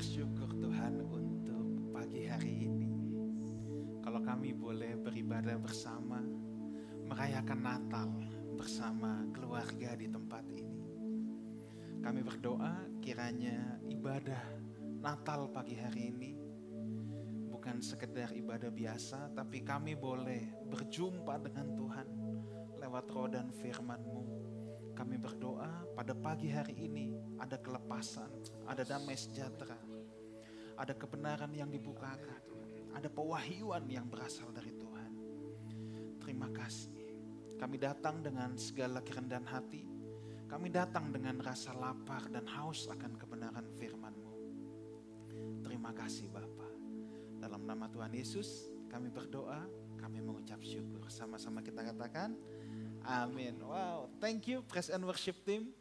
bersyukur Tuhan untuk pagi hari ini. Kalau kami boleh beribadah bersama, merayakan Natal bersama keluarga di tempat ini. Kami berdoa kiranya ibadah Natal pagi hari ini bukan sekedar ibadah biasa, tapi kami boleh berjumpa dengan Tuhan lewat roh dan firman-Mu kami berdoa pada pagi hari ini ada kelepasan, ada damai sejahtera, ada kebenaran yang dibukakan, ada pewahyuan yang berasal dari Tuhan. Terima kasih. Kami datang dengan segala kerendahan hati. Kami datang dengan rasa lapar dan haus akan kebenaran firman-Mu. Terima kasih Bapa. Dalam nama Tuhan Yesus kami berdoa, kami mengucap syukur. Sama-sama kita katakan, Amin. Wow, thank you Press and Worship Team.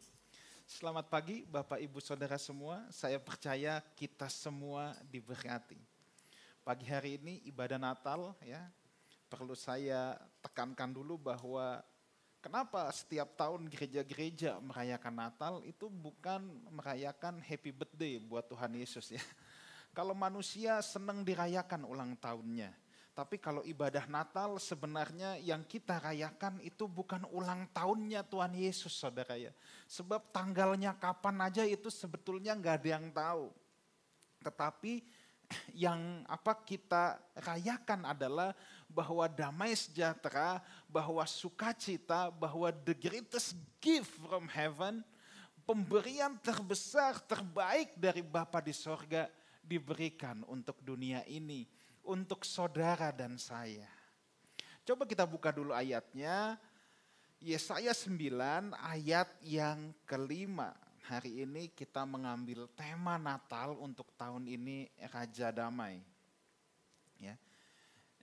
Selamat pagi Bapak Ibu Saudara semua. Saya percaya kita semua diberkati. Pagi hari ini ibadah Natal ya. Perlu saya tekankan dulu bahwa kenapa setiap tahun gereja-gereja merayakan Natal itu bukan merayakan happy birthday buat Tuhan Yesus ya. Kalau manusia senang dirayakan ulang tahunnya tapi kalau ibadah Natal sebenarnya yang kita rayakan itu bukan ulang tahunnya Tuhan Yesus saudara ya. Sebab tanggalnya kapan aja itu sebetulnya nggak ada yang tahu. Tetapi yang apa kita rayakan adalah bahwa damai sejahtera, bahwa sukacita, bahwa the greatest gift from heaven, pemberian terbesar, terbaik dari Bapa di sorga diberikan untuk dunia ini untuk saudara dan saya. Coba kita buka dulu ayatnya. Yesaya 9 ayat yang kelima. Hari ini kita mengambil tema Natal untuk tahun ini Raja Damai. Ya.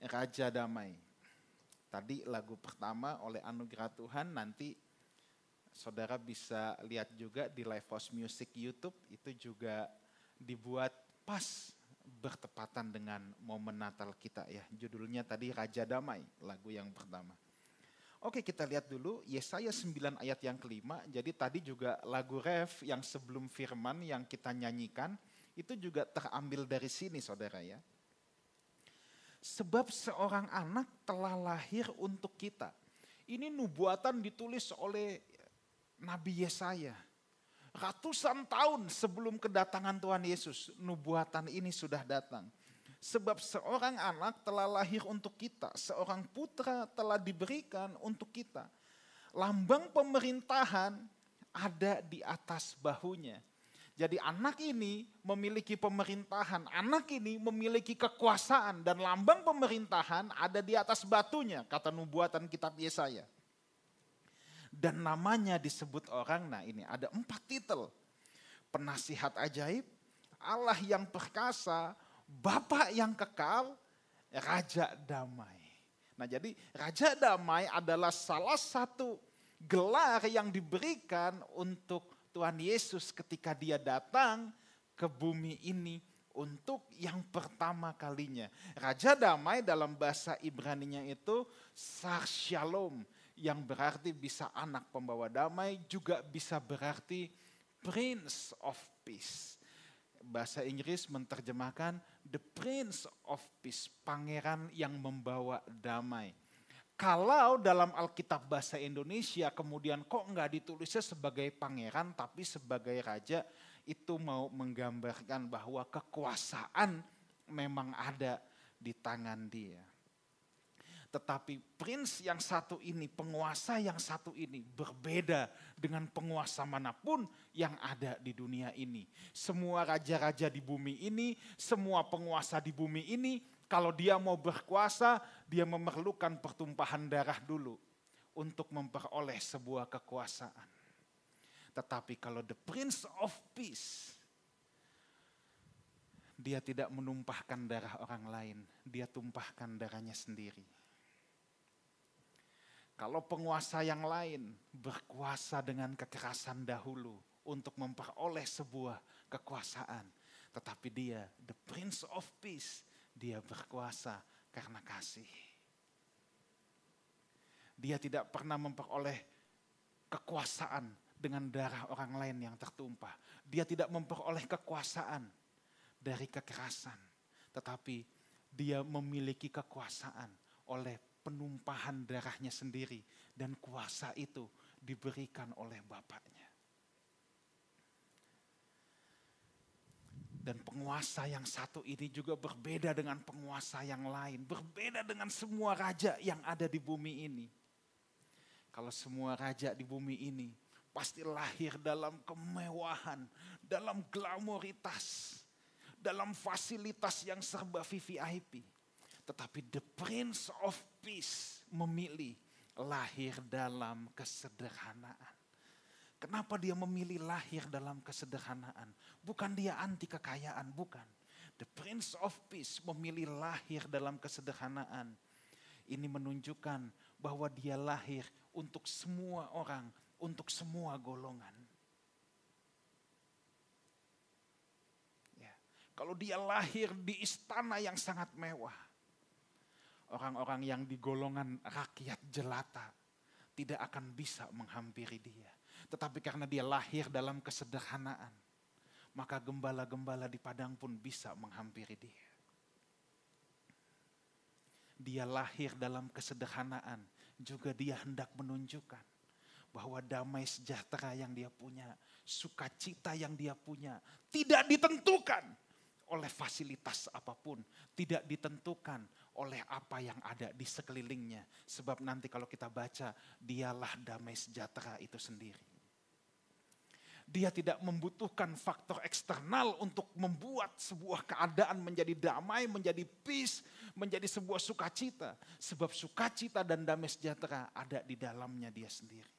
Raja Damai. Tadi lagu pertama oleh Anugerah Tuhan nanti saudara bisa lihat juga di Live House Music YouTube itu juga dibuat pas bertepatan dengan momen Natal kita ya. Judulnya tadi Raja Damai, lagu yang pertama. Oke kita lihat dulu Yesaya 9 ayat yang kelima. Jadi tadi juga lagu ref yang sebelum firman yang kita nyanyikan itu juga terambil dari sini saudara ya. Sebab seorang anak telah lahir untuk kita. Ini nubuatan ditulis oleh Nabi Yesaya Ratusan tahun sebelum kedatangan Tuhan Yesus, nubuatan ini sudah datang. Sebab seorang anak telah lahir untuk kita, seorang putra telah diberikan untuk kita. Lambang pemerintahan ada di atas bahunya. Jadi anak ini memiliki pemerintahan, anak ini memiliki kekuasaan dan lambang pemerintahan ada di atas batunya, kata nubuatan kitab Yesaya dan namanya disebut orang. Nah ini ada empat titel. Penasihat ajaib, Allah yang perkasa, Bapak yang kekal, Raja damai. Nah jadi Raja damai adalah salah satu gelar yang diberikan untuk Tuhan Yesus ketika dia datang ke bumi ini untuk yang pertama kalinya. Raja damai dalam bahasa Ibraninya itu Sar Shalom yang berarti bisa anak pembawa damai, juga bisa berarti Prince of Peace. Bahasa Inggris menerjemahkan the Prince of Peace, pangeran yang membawa damai. Kalau dalam Alkitab bahasa Indonesia kemudian kok nggak ditulisnya sebagai pangeran tapi sebagai raja, itu mau menggambarkan bahwa kekuasaan memang ada di tangan dia. Tetapi prince yang satu ini, penguasa yang satu ini berbeda dengan penguasa mana pun yang ada di dunia ini. Semua raja-raja di bumi ini, semua penguasa di bumi ini, kalau dia mau berkuasa, dia memerlukan pertumpahan darah dulu untuk memperoleh sebuah kekuasaan. Tetapi kalau the prince of peace, dia tidak menumpahkan darah orang lain, dia tumpahkan darahnya sendiri kalau penguasa yang lain berkuasa dengan kekerasan dahulu untuk memperoleh sebuah kekuasaan. Tetapi dia, the Prince of Peace, dia berkuasa karena kasih. Dia tidak pernah memperoleh kekuasaan dengan darah orang lain yang tertumpah. Dia tidak memperoleh kekuasaan dari kekerasan, tetapi dia memiliki kekuasaan oleh penumpahan darahnya sendiri dan kuasa itu diberikan oleh Bapaknya. Dan penguasa yang satu ini juga berbeda dengan penguasa yang lain. Berbeda dengan semua raja yang ada di bumi ini. Kalau semua raja di bumi ini pasti lahir dalam kemewahan, dalam glamoritas, dalam fasilitas yang serba VVIP. Tetapi the Prince of Peace memilih lahir dalam kesederhanaan. Kenapa dia memilih lahir dalam kesederhanaan? Bukan dia anti kekayaan, bukan. The Prince of Peace memilih lahir dalam kesederhanaan. Ini menunjukkan bahwa dia lahir untuk semua orang, untuk semua golongan. Ya. Kalau dia lahir di istana yang sangat mewah, orang-orang yang di golongan rakyat jelata tidak akan bisa menghampiri dia tetapi karena dia lahir dalam kesederhanaan, maka gembala-gembala di padang pun bisa menghampiri dia. Dia lahir dalam kesederhanaan, juga dia hendak menunjukkan bahwa damai sejahtera yang dia punya, sukacita yang dia punya, tidak ditentukan oleh fasilitas apa pun, tidak ditentukan oleh apa yang ada di sekelilingnya. Sebab nanti kalau kita baca, dialah damai sejahtera itu sendiri. Dia tidak membutuhkan faktor eksternal untuk membuat sebuah keadaan menjadi damai, menjadi peace, menjadi sebuah sukacita. Sebab sukacita dan damai sejahtera ada di dalamnya dia sendiri.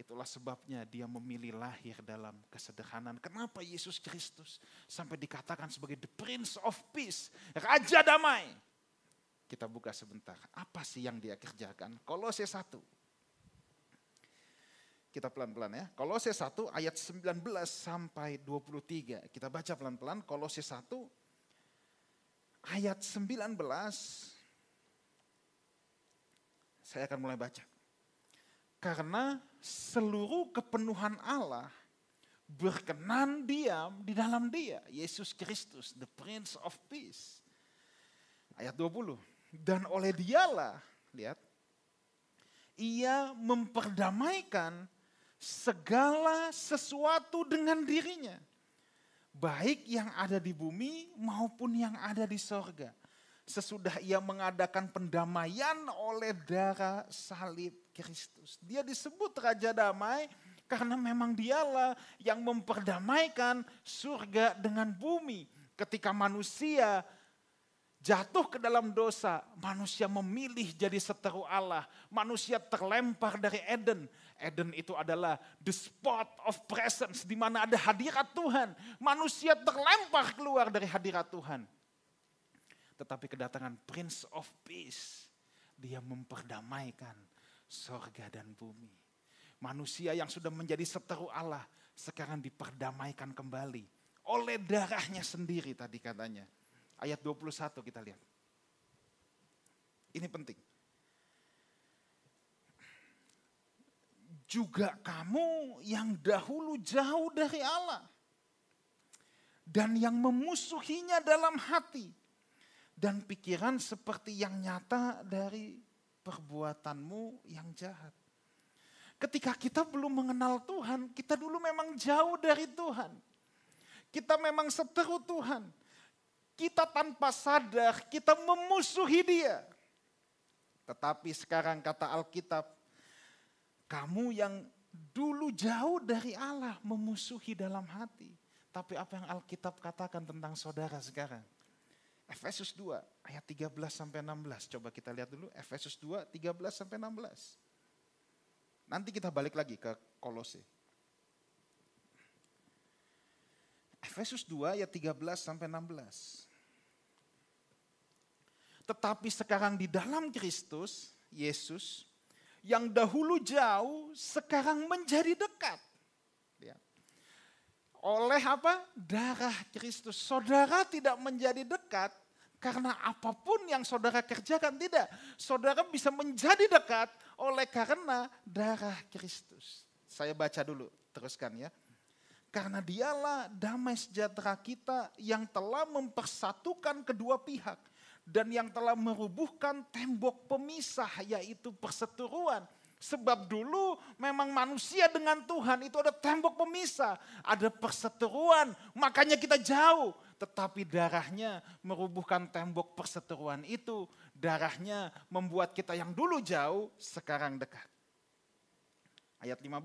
Itulah sebabnya dia memilih lahir dalam kesederhanaan. Kenapa Yesus Kristus sampai dikatakan sebagai the Prince of Peace, Raja Damai. Kita buka sebentar, apa sih yang dia kerjakan? Kolose 1 kita pelan-pelan ya. Kolose 1 ayat 19 sampai 23. Kita baca pelan-pelan Kolose 1 ayat 19. Saya akan mulai baca. Karena seluruh kepenuhan Allah berkenan diam di dalam dia. Yesus Kristus, the Prince of Peace. Ayat 20. Dan oleh dialah, lihat, ia memperdamaikan segala sesuatu dengan dirinya. Baik yang ada di bumi maupun yang ada di sorga. Sesudah ia mengadakan pendamaian oleh darah salib Kristus. Dia disebut Raja Damai karena memang dialah yang memperdamaikan surga dengan bumi. Ketika manusia jatuh ke dalam dosa, manusia memilih jadi seteru Allah. Manusia terlempar dari Eden. Eden itu adalah the spot of presence, di mana ada hadirat Tuhan. Manusia terlempar keluar dari hadirat Tuhan. Tetapi kedatangan Prince of Peace, dia memperdamaikan sorga dan bumi. Manusia yang sudah menjadi seteru Allah, sekarang diperdamaikan kembali. Oleh darahnya sendiri tadi katanya ayat 21 kita lihat. Ini penting. Juga kamu yang dahulu jauh dari Allah. Dan yang memusuhinya dalam hati. Dan pikiran seperti yang nyata dari perbuatanmu yang jahat. Ketika kita belum mengenal Tuhan, kita dulu memang jauh dari Tuhan. Kita memang seteru Tuhan kita tanpa sadar kita memusuhi dia. Tetapi sekarang kata Alkitab, kamu yang dulu jauh dari Allah memusuhi dalam hati. Tapi apa yang Alkitab katakan tentang saudara sekarang? Efesus 2 ayat 13 sampai 16. Coba kita lihat dulu Efesus 2 13 sampai 16. Nanti kita balik lagi ke Kolose. Efesus 2 ayat 13 sampai 16. Tetapi sekarang di dalam Kristus, Yesus, yang dahulu jauh, sekarang menjadi dekat. Oleh apa? Darah Kristus. Saudara tidak menjadi dekat karena apa pun yang saudara kerjakan. Tidak. Saudara bisa menjadi dekat oleh karena darah Kristus. Saya baca dulu, teruskan ya. Karena dialah damai sejahtera kita yang telah mempersatukan kedua pihak. Dan yang telah merubuhkan tembok pemisah yaitu perseteruan. Sebab dulu memang manusia dengan Tuhan itu ada tembok pemisah. Ada perseteruan, makanya kita jauh. Tetapi darahnya merubuhkan tembok perseteruan itu. Darahnya membuat kita yang dulu jauh sekarang dekat. Ayat 15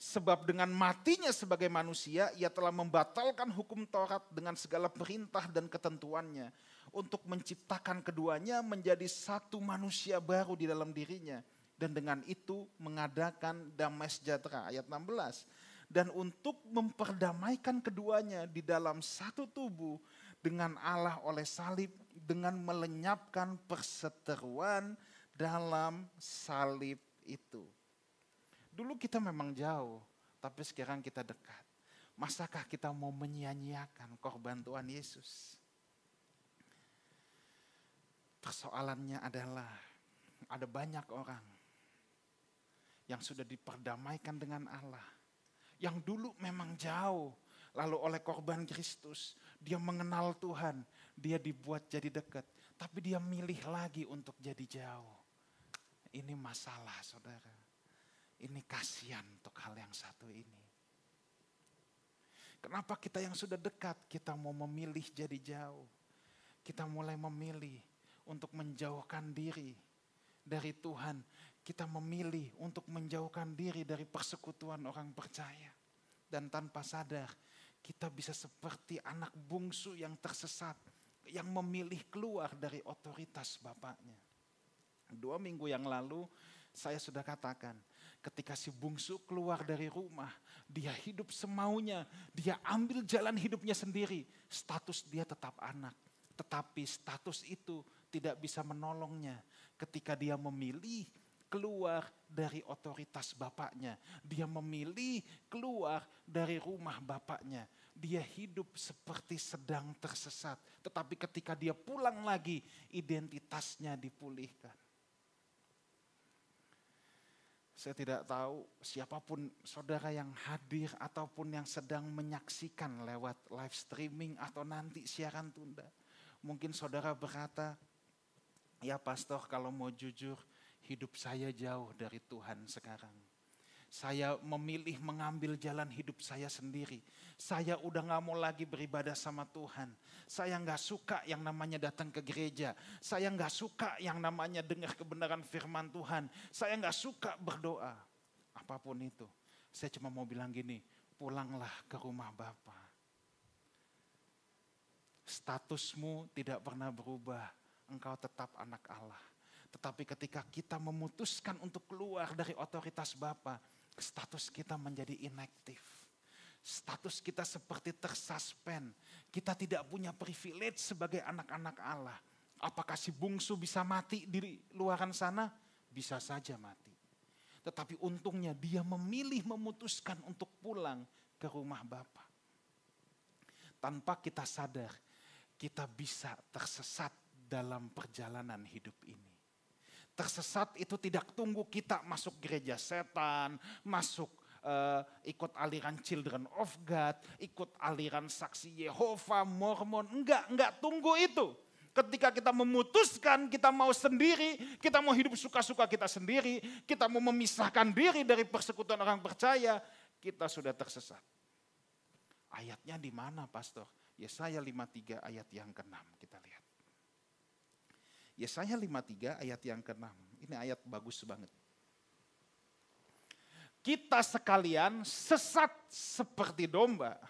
Sebab dengan matinya sebagai manusia, ia telah membatalkan hukum Taurat dengan segala perintah dan ketentuannya. Untuk menciptakan keduanya menjadi satu manusia baru di dalam dirinya. Dan dengan itu mengadakan damai sejahtera. Ayat 16. Dan untuk memperdamaikan keduanya di dalam satu tubuh dengan Allah oleh salib. Dengan melenyapkan perseteruan dalam salib itu. Dulu kita memang jauh, tapi sekarang kita dekat. Masakah kita mau menyia-nyiakan korban Tuhan Yesus? Persoalannya adalah ada banyak orang yang sudah diperdamaikan dengan Allah. Yang dulu memang jauh, lalu oleh korban Kristus dia mengenal Tuhan, dia dibuat jadi dekat, tapi dia milih lagi untuk jadi jauh. Ini masalah, saudara. Ini kasihan untuk hal yang satu ini. Kenapa kita yang sudah dekat, kita mau memilih jadi jauh. Kita mulai memilih untuk menjauhkan diri dari Tuhan. Kita memilih untuk menjauhkan diri dari persekutuan orang percaya. Dan tanpa sadar, kita bisa seperti anak bungsu yang tersesat. Yang memilih keluar dari otoritas bapaknya. Dua minggu yang lalu saya sudah katakan, ketika si bungsu keluar dari rumah, dia hidup semaunya, dia ambil jalan hidupnya sendiri. Status dia tetap anak, tetapi status itu tidak bisa menolongnya ketika dia memilih keluar dari otoritas bapaknya. Dia memilih keluar dari rumah bapaknya. Dia hidup seperti sedang tersesat. Tetapi ketika dia pulang lagi, identitasnya dipulihkan. Saya tidak tahu siapa pun saudara yang hadir ataupun yang sedang menyaksikan lewat live streaming atau nanti siaran tunda. Mungkin saudara berkata, ya pastor kalau mau jujur hidup saya jauh dari Tuhan sekarang. Saya memilih mengambil jalan hidup saya sendiri. Saya udah gak mau lagi beribadah sama Tuhan. Saya gak suka yang namanya datang ke gereja. Saya gak suka yang namanya dengar kebenaran firman Tuhan. Saya gak suka berdoa. Apa pun itu. Saya cuma mau bilang gini, pulanglah ke rumah Bapa. Statusmu tidak pernah berubah. Engkau tetap anak Allah. Tetapi ketika kita memutuskan untuk keluar dari otoritas Bapa, status kita menjadi inaktif. Status kita seperti tersuspend. Kita tidak punya privilege sebagai anak-anak Allah. Apakah si bungsu bisa mati di luaran sana? Bisa saja mati. Tetapi untungnya dia memilih memutuskan untuk pulang ke rumah Bapa. Tanpa kita sadar, kita bisa tersesat dalam perjalanan hidup ini tersesat itu tidak tunggu kita masuk gereja setan, masuk uh, ikut aliran Children of God, ikut aliran saksi Yehova, Mormon. Enggak, enggak tunggu itu. Ketika kita memutuskan kita mau sendiri, kita mau hidup suka-suka kita sendiri, kita mau memisahkan diri dari persekutuan orang percaya, kita sudah tersesat. Ayatnya di mana pastor? Yesaya 53 ayat yang ke-6 kita lihat. Yesaya 53 ayat yang ke-6. Ini ayat bagus banget. Kita sekalian sesat seperti domba.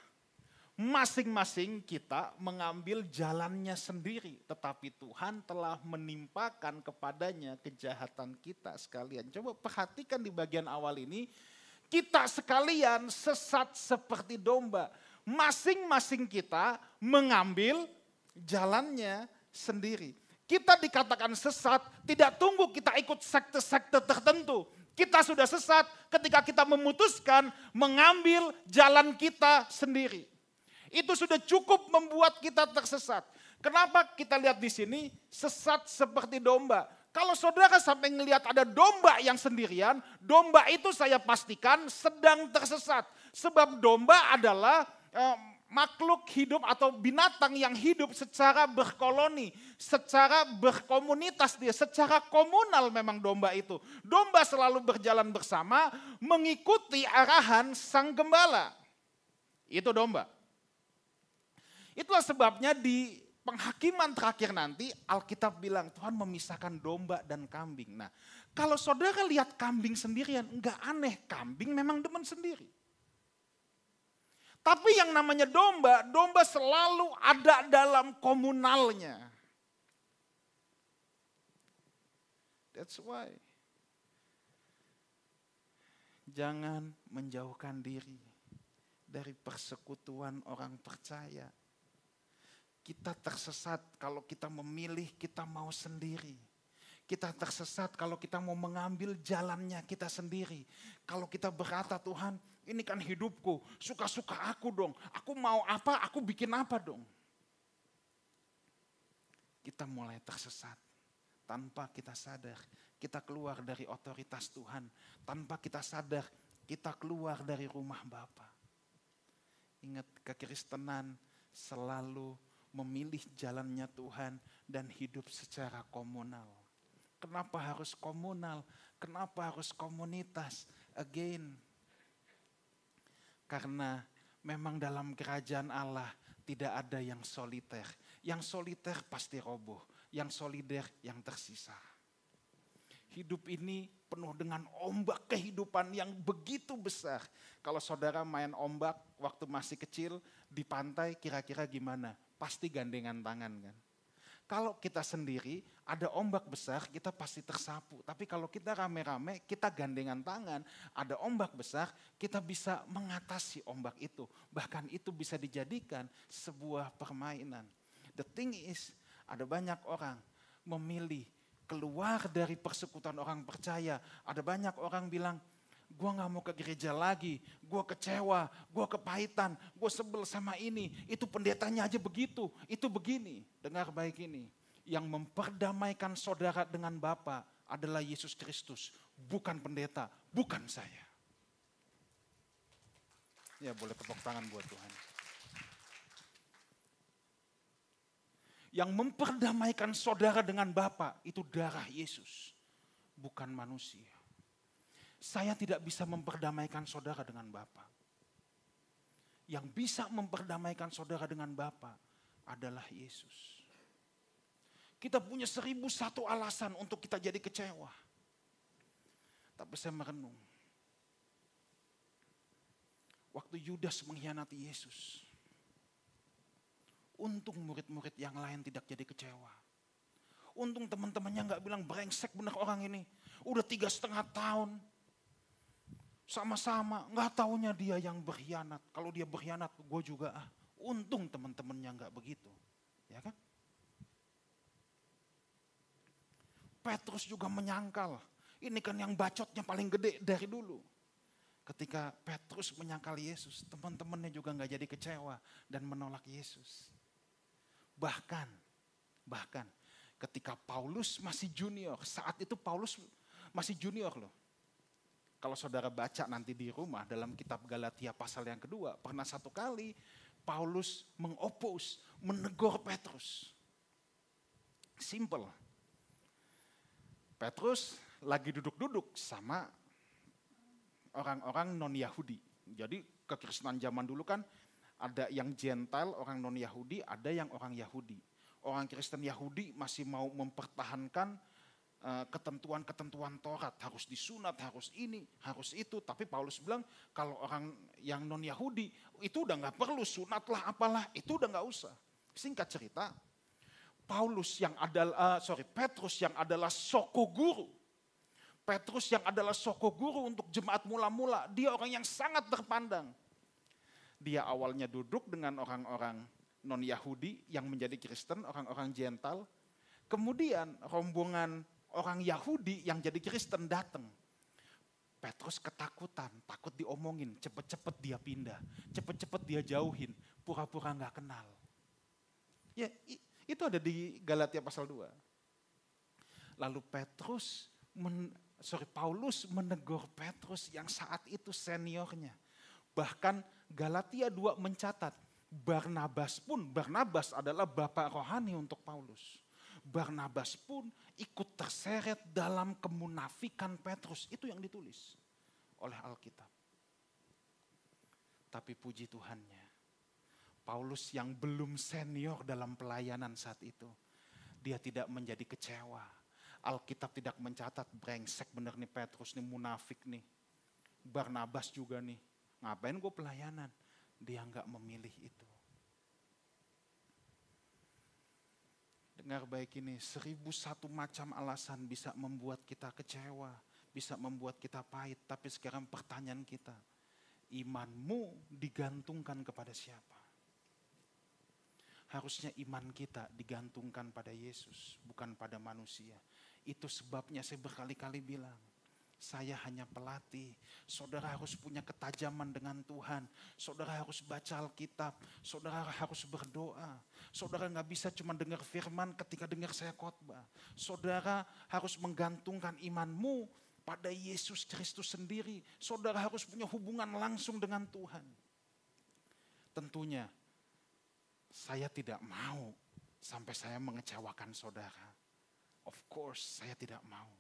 Masing-masing kita mengambil jalannya sendiri. Tetapi Tuhan telah menimpakan kepadanya kejahatan kita sekalian. Coba perhatikan di bagian awal ini. Kita sekalian sesat seperti domba. Masing-masing kita mengambil jalannya sendiri. Kita dikatakan sesat, tidak tunggu kita ikut sekte-sekte tertentu. Kita sudah sesat ketika kita memutuskan mengambil jalan kita sendiri. Itu sudah cukup membuat kita tersesat. Kenapa kita lihat di sini sesat seperti domba? Kalau saudara sampai melihat ada domba yang sendirian, domba itu saya pastikan sedang tersesat. Sebab domba adalah eh, makhluk hidup atau binatang yang hidup secara berkoloni, secara berkomunitas dia, secara komunal memang domba itu. Domba selalu berjalan bersama mengikuti arahan sang gembala. Itu domba. Itulah sebabnya di penghakiman terakhir nanti Alkitab bilang Tuhan memisahkan domba dan kambing. Nah kalau saudara lihat kambing sendirian enggak aneh, kambing memang demen sendiri. Tapi yang namanya domba, domba selalu ada dalam komunalnya. That's why. Jangan menjauhkan diri dari persekutuan orang percaya. Kita tersesat kalau kita memilih kita mau sendiri. Kita tersesat kalau kita mau mengambil jalannya kita sendiri. Kalau kita berkata Tuhan ini kan hidupku, suka-suka aku dong. Aku mau apa, aku bikin apa dong. Kita mulai tersesat tanpa kita sadar. Kita keluar dari otoritas Tuhan. Tanpa kita sadar kita keluar dari rumah Bapa. Ingat kekristenan selalu memilih jalannya Tuhan dan hidup secara komunal. Kenapa harus komunal? Kenapa harus komunitas? Again, karena memang dalam kerajaan Allah tidak ada yang soliter. Yang soliter pasti roboh, yang solider yang tersisa. Hidup ini penuh dengan ombak kehidupan yang begitu besar. Kalau saudara main ombak waktu masih kecil di pantai kira-kira gimana? Pasti gandengan tangan kan? Kalau kita sendiri ada ombak besar kita pasti tersapu. Tapi kalau kita rame-rame kita gandengan tangan ada ombak besar kita bisa mengatasi ombak itu. Bahkan itu bisa dijadikan sebuah permainan. The thing is ada banyak orang memilih keluar dari persekutuan orang percaya. Ada banyak orang bilang, gue gak mau ke gereja lagi, gue kecewa, gue kepahitan, gue sebel sama ini, itu pendetanya aja begitu, itu begini. Dengar baik ini, yang memperdamaikan saudara dengan Bapa adalah Yesus Kristus, bukan pendeta, bukan saya. Ya boleh tepuk tangan buat Tuhan. Yang memperdamaikan saudara dengan Bapa itu darah Yesus, bukan manusia. Saya tidak bisa memperdamaikan saudara dengan Bapa. Yang bisa memperdamaikan saudara dengan Bapa adalah Yesus. Kita punya seribu satu alasan untuk kita jadi kecewa. Tapi saya merenung. Waktu Yudas mengkhianati Yesus. Untung murid-murid yang lain tidak jadi kecewa. Untung teman-temannya nggak bilang brengsek bener orang ini. Udah tiga setengah tahun sama-sama, nggak taunya dia yang berkhianat. Kalau dia berkhianat, gue juga ah. Untung teman-temannya nggak begitu, ya kan? Petrus juga menyangkal. Ini kan yang bacotnya paling gede dari dulu. Ketika Petrus menyangkal Yesus, teman-temannya juga nggak jadi kecewa dan menolak Yesus. Bahkan, bahkan ketika Paulus masih junior, saat itu Paulus masih junior loh kalau saudara baca nanti di rumah dalam kitab Galatia pasal yang kedua, pernah satu kali Paulus mengopos, menegur Petrus. Simple. Petrus lagi duduk-duduk sama orang-orang non-Yahudi. Jadi kekristenan zaman dulu kan ada yang Gentile, orang non-Yahudi, ada yang orang Yahudi. Orang Kristen Yahudi masih mau mempertahankan ketentuan-ketentuan Taurat harus disunat, harus ini, harus itu. Tapi Paulus bilang kalau orang yang non Yahudi itu udah nggak perlu sunat lah apalah, itu udah nggak usah. Singkat cerita, Paulus yang adalah uh, sorry Petrus yang adalah soko guru, Petrus yang adalah soko guru untuk jemaat mula-mula, dia orang yang sangat terpandang. Dia awalnya duduk dengan orang-orang non Yahudi yang menjadi Kristen, orang-orang Jental. Kemudian rombongan orang Yahudi yang jadi Kristen datang. Petrus ketakutan, takut diomongin, cepet-cepet dia pindah, cepet-cepet dia jauhin, pura-pura nggak kenal. Ya, itu ada di Galatia pasal 2. Lalu Petrus, men, sorry Paulus menegur Petrus yang saat itu seniornya. Bahkan Galatia 2 mencatat, Barnabas pun, Barnabas adalah bapak rohani untuk Paulus. Barnabas pun ikut terseret dalam kemunafikan Petrus. Itu yang ditulis oleh Alkitab. Tapi puji Tuhannya, Paulus yang belum senior dalam pelayanan saat itu, dia tidak menjadi kecewa. Alkitab tidak mencatat brengsek bener nih Petrus nih munafik nih. Barnabas juga nih Ngapain gue pelayanan? Dia nggak memilih itu. Dengar baik ini, seribu satu macam alasan bisa membuat kita kecewa, bisa membuat kita pahit. Tapi sekarang pertanyaan kita, imanmu digantungkan kepada siapa? Harusnya iman kita digantungkan pada Yesus, bukan pada manusia. Itu sebabnya saya berkali-kali bilang, saya hanya pelatih. Saudara harus punya ketajaman dengan Tuhan. Saudara harus baca Alkitab. Saudara harus berdoa. Saudara nggak bisa cuma dengar firman ketika dengar saya khotbah. Saudara harus menggantungkan imanmu pada Yesus Kristus sendiri. Saudara harus punya hubungan langsung dengan Tuhan. Tentunya saya tidak mau sampai saya mengecewakan saudara. Of course, saya tidak mau.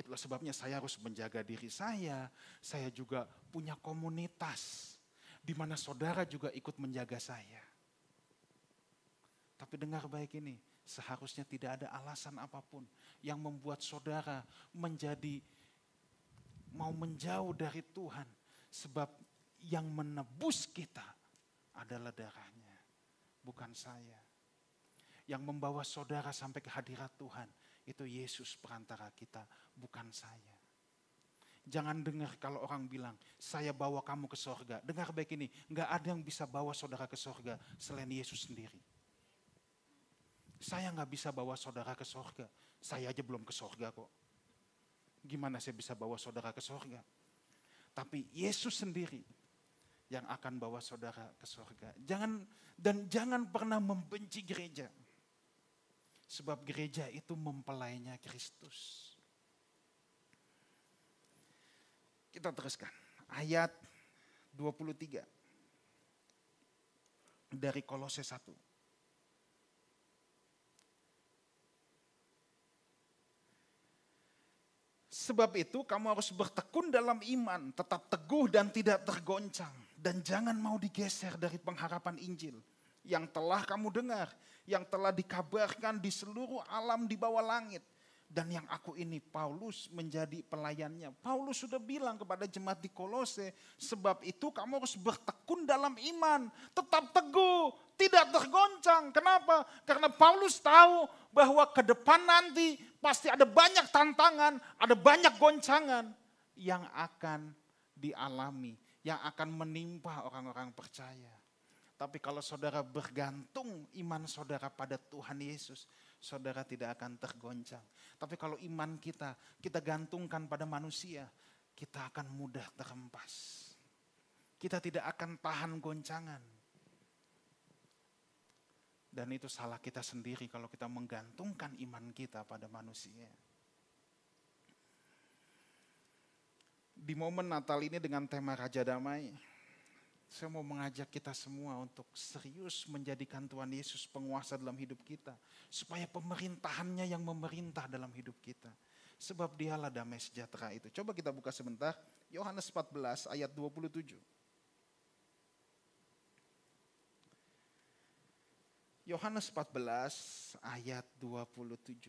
Itulah sebabnya saya harus menjaga diri saya. Saya juga punya komunitas di mana saudara juga ikut menjaga saya. Tapi dengar baik ini, seharusnya tidak ada alasan apa pun yang membuat saudara menjadi mau menjauh dari Tuhan. Sebab yang menebus kita adalah darahnya, bukan saya. Yang membawa saudara sampai ke hadirat Tuhan itu Yesus perantara kita, bukan saya. Jangan dengar kalau orang bilang, saya bawa kamu ke sorga. Dengar baik ini, nggak ada yang bisa bawa saudara ke sorga selain Yesus sendiri. Saya nggak bisa bawa saudara ke sorga. Saya aja belum ke sorga kok. Gimana saya bisa bawa saudara ke sorga? Tapi Yesus sendiri yang akan bawa saudara ke sorga. Jangan dan jangan pernah membenci gereja. Sebab gereja itu mempelainya Kristus. Kita teruskan. Ayat 23 dari Kolose 1. Sebab itu kamu harus bertekun dalam iman, tetap teguh dan tidak tergoncang. Dan jangan mau digeser dari pengharapan Injil yang telah kamu dengar yang telah dikabarkan di seluruh alam di bawah langit. Dan yang aku ini Paulus menjadi pelayannya. Paulus sudah bilang kepada jemaat di Kolose, sebab itu kamu harus bertekun dalam iman, tetap teguh, tidak tergoncang. Kenapa? Karena Paulus tahu bahwa ke depan nanti pasti ada banyak tantangan, ada banyak goncangan yang akan dialami, yang akan menimpa orang-orang percaya. Tapi kalau saudara bergantung iman saudara pada Tuhan Yesus, saudara tidak akan tergoncang. Tapi kalau iman kita, kita gantungkan pada manusia, kita akan mudah terhempas. Kita tidak akan tahan goncangan. Dan itu salah kita sendiri kalau kita menggantungkan iman kita pada manusia. Di momen Natal ini dengan tema Raja Damai, saya mau mengajak kita semua untuk serius menjadikan Tuhan Yesus penguasa dalam hidup kita. Supaya pemerintahannya yang memerintah dalam hidup kita. Sebab dialah damai sejahtera itu. Coba kita buka sebentar. Yohanes 14 ayat 27. Yohanes 14 ayat 27.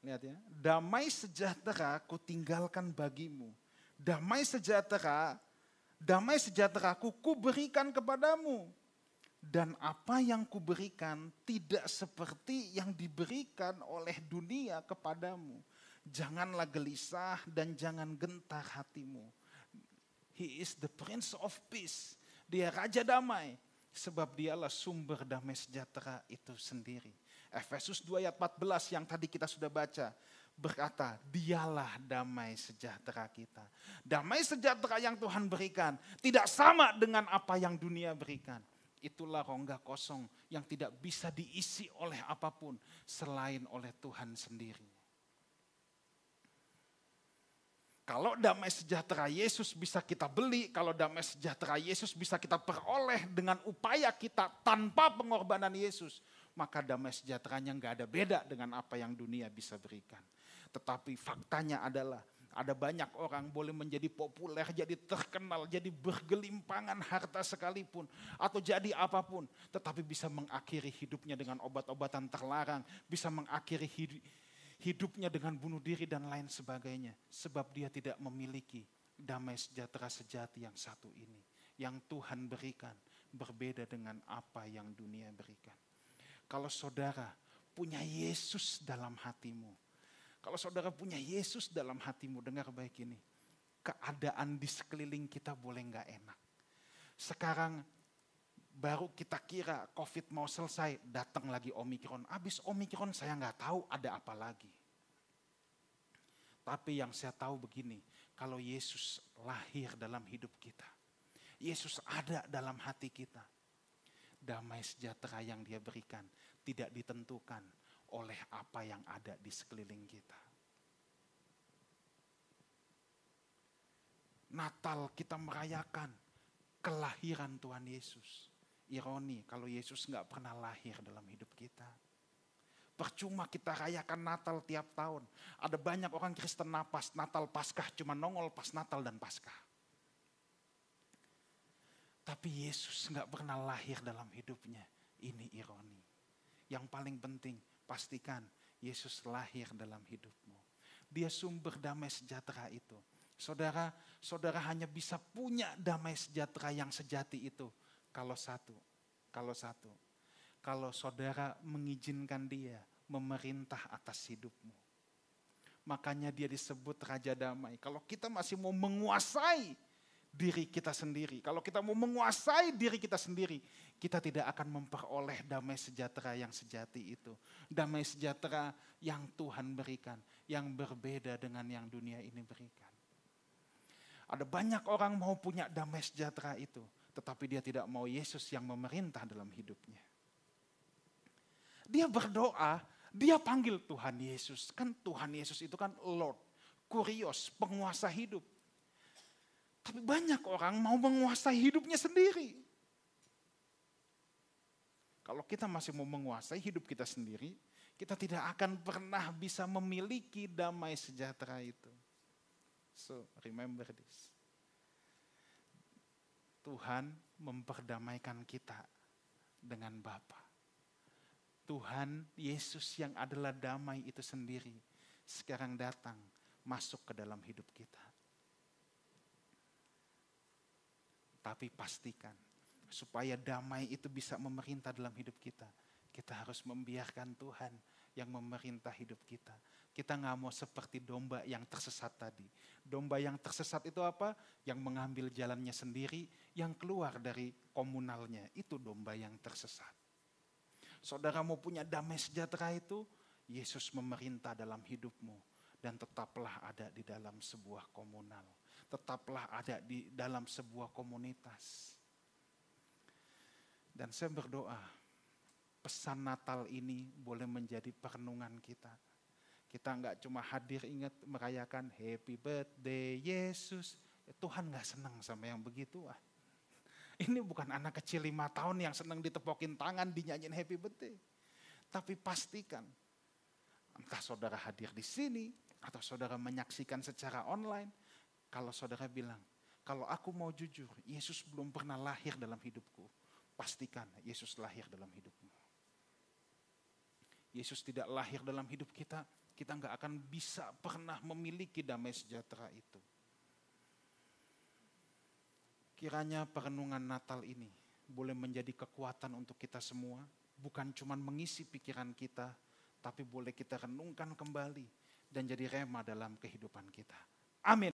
Lihat ya, damai sejahtera ku tinggalkan bagimu damai sejahtera, damai sejahteraku kuberikan kepadamu. Dan apa yang kuberikan tidak seperti yang diberikan oleh dunia kepadamu. Janganlah gelisah dan jangan gentar hatimu. He is the Prince of Peace. Dia Raja Damai. Sebab dialah sumber damai sejahtera itu sendiri. Efesus 2 ayat 14 yang tadi kita sudah baca berkata, dialah damai sejahtera kita. Damai sejahtera yang Tuhan berikan tidak sama dengan apa yang dunia berikan. Itulah rongga kosong yang tidak bisa diisi oleh apa pun selain oleh Tuhan sendiri. Kalau damai sejahtera Yesus bisa kita beli, kalau damai sejahtera Yesus bisa kita peroleh dengan upaya kita tanpa pengorbanan Yesus, maka damai sejahteranya nggak ada beda dengan apa yang dunia bisa berikan. Tetapi faktanya adalah ada banyak orang boleh menjadi populer, jadi terkenal, jadi bergelimpangan harta sekalipun, atau jadi apa pun, tetapi bisa mengakhiri hidupnya dengan obat-obatan terlarang, bisa mengakhiri hidup hidupnya dengan bunuh diri dan lain sebagainya. Sebab dia tidak memiliki damai sejahtera sejati yang satu ini. Yang Tuhan berikan berbeda dengan apa yang dunia berikan. Kalau saudara punya Yesus dalam hatimu. Kalau saudara punya Yesus dalam hatimu, dengar baik ini. Keadaan di sekeliling kita boleh nggak enak. Sekarang baru kita kira COVID mau selesai, datang lagi Omikron. Habis Omikron saya nggak tahu ada apa lagi. Tapi yang saya tahu begini, kalau Yesus lahir dalam hidup kita, Yesus ada dalam hati kita, damai sejahtera yang dia berikan tidak ditentukan oleh apa yang ada di sekeliling kita. Natal kita merayakan kelahiran Tuhan Yesus Ironi kalau Yesus nggak pernah lahir dalam hidup kita. Percuma kita rayakan Natal tiap tahun. Ada banyak orang Kristen napas Natal Paskah cuma nongol pas Natal dan Paskah. Tapi Yesus nggak pernah lahir dalam hidupnya. Ini ironi. Yang paling penting pastikan Yesus lahir dalam hidupmu. Dia sumber damai sejahtera itu. Saudara, saudara hanya bisa punya damai sejahtera yang sejati itu kalau satu, kalau satu, kalau saudara mengizinkan dia memerintah atas hidupmu. Makanya dia disebut Raja Damai. Kalau kita masih mau menguasai diri kita sendiri, kalau kita mau menguasai diri kita sendiri, kita tidak akan memperoleh damai sejahtera yang sejati itu. Damai sejahtera yang Tuhan berikan, yang berbeda dengan yang dunia ini berikan. Ada banyak orang mau punya damai sejahtera itu, tetapi dia tidak mau Yesus yang memerintah dalam hidupnya. Dia berdoa, dia panggil Tuhan Yesus. Kan Tuhan Yesus itu kan Lord, Kurios, penguasa hidup. Tapi banyak orang mau menguasai hidupnya sendiri. Kalau kita masih mau menguasai hidup kita sendiri, kita tidak akan pernah bisa memiliki damai sejahtera itu. So, remember this. Tuhan memperdamaikan kita dengan Bapa. Tuhan Yesus yang adalah damai itu sendiri sekarang datang masuk ke dalam hidup kita. Tapi pastikan supaya damai itu bisa memerintah dalam hidup kita. Kita harus membiarkan Tuhan yang memerintah hidup kita. Kita nggak mau seperti domba yang tersesat tadi. Domba yang tersesat itu apa? Yang mengambil jalannya sendiri, yang keluar dari komunalnya. Itu domba yang tersesat. Saudara mau punya damai sejahtera itu, Yesus memerintah dalam hidupmu. Dan tetaplah ada di dalam sebuah komunal. Tetaplah ada di dalam sebuah komunitas. Dan saya berdoa, pesan Natal ini boleh menjadi perenungan kita. Kita nggak cuma hadir ingat merayakan Happy Birthday Yesus. Tuhan nggak senang sama yang begitu. Ah. Ini bukan anak kecil lima tahun yang senang ditepokin tangan, dinyanyiin Happy Birthday. Tapi pastikan, entah saudara hadir di sini, atau saudara menyaksikan secara online, kalau saudara bilang, kalau aku mau jujur, Yesus belum pernah lahir dalam hidupku. Pastikan Yesus lahir dalam hidupmu. Yesus tidak lahir dalam hidup kita, kita nggak akan bisa pernah memiliki damai sejahtera itu. Kiranya perenungan Natal ini boleh menjadi kekuatan untuk kita semua, bukan cuma mengisi pikiran kita, tapi boleh kita renungkan kembali dan jadi rema dalam kehidupan kita. Amin.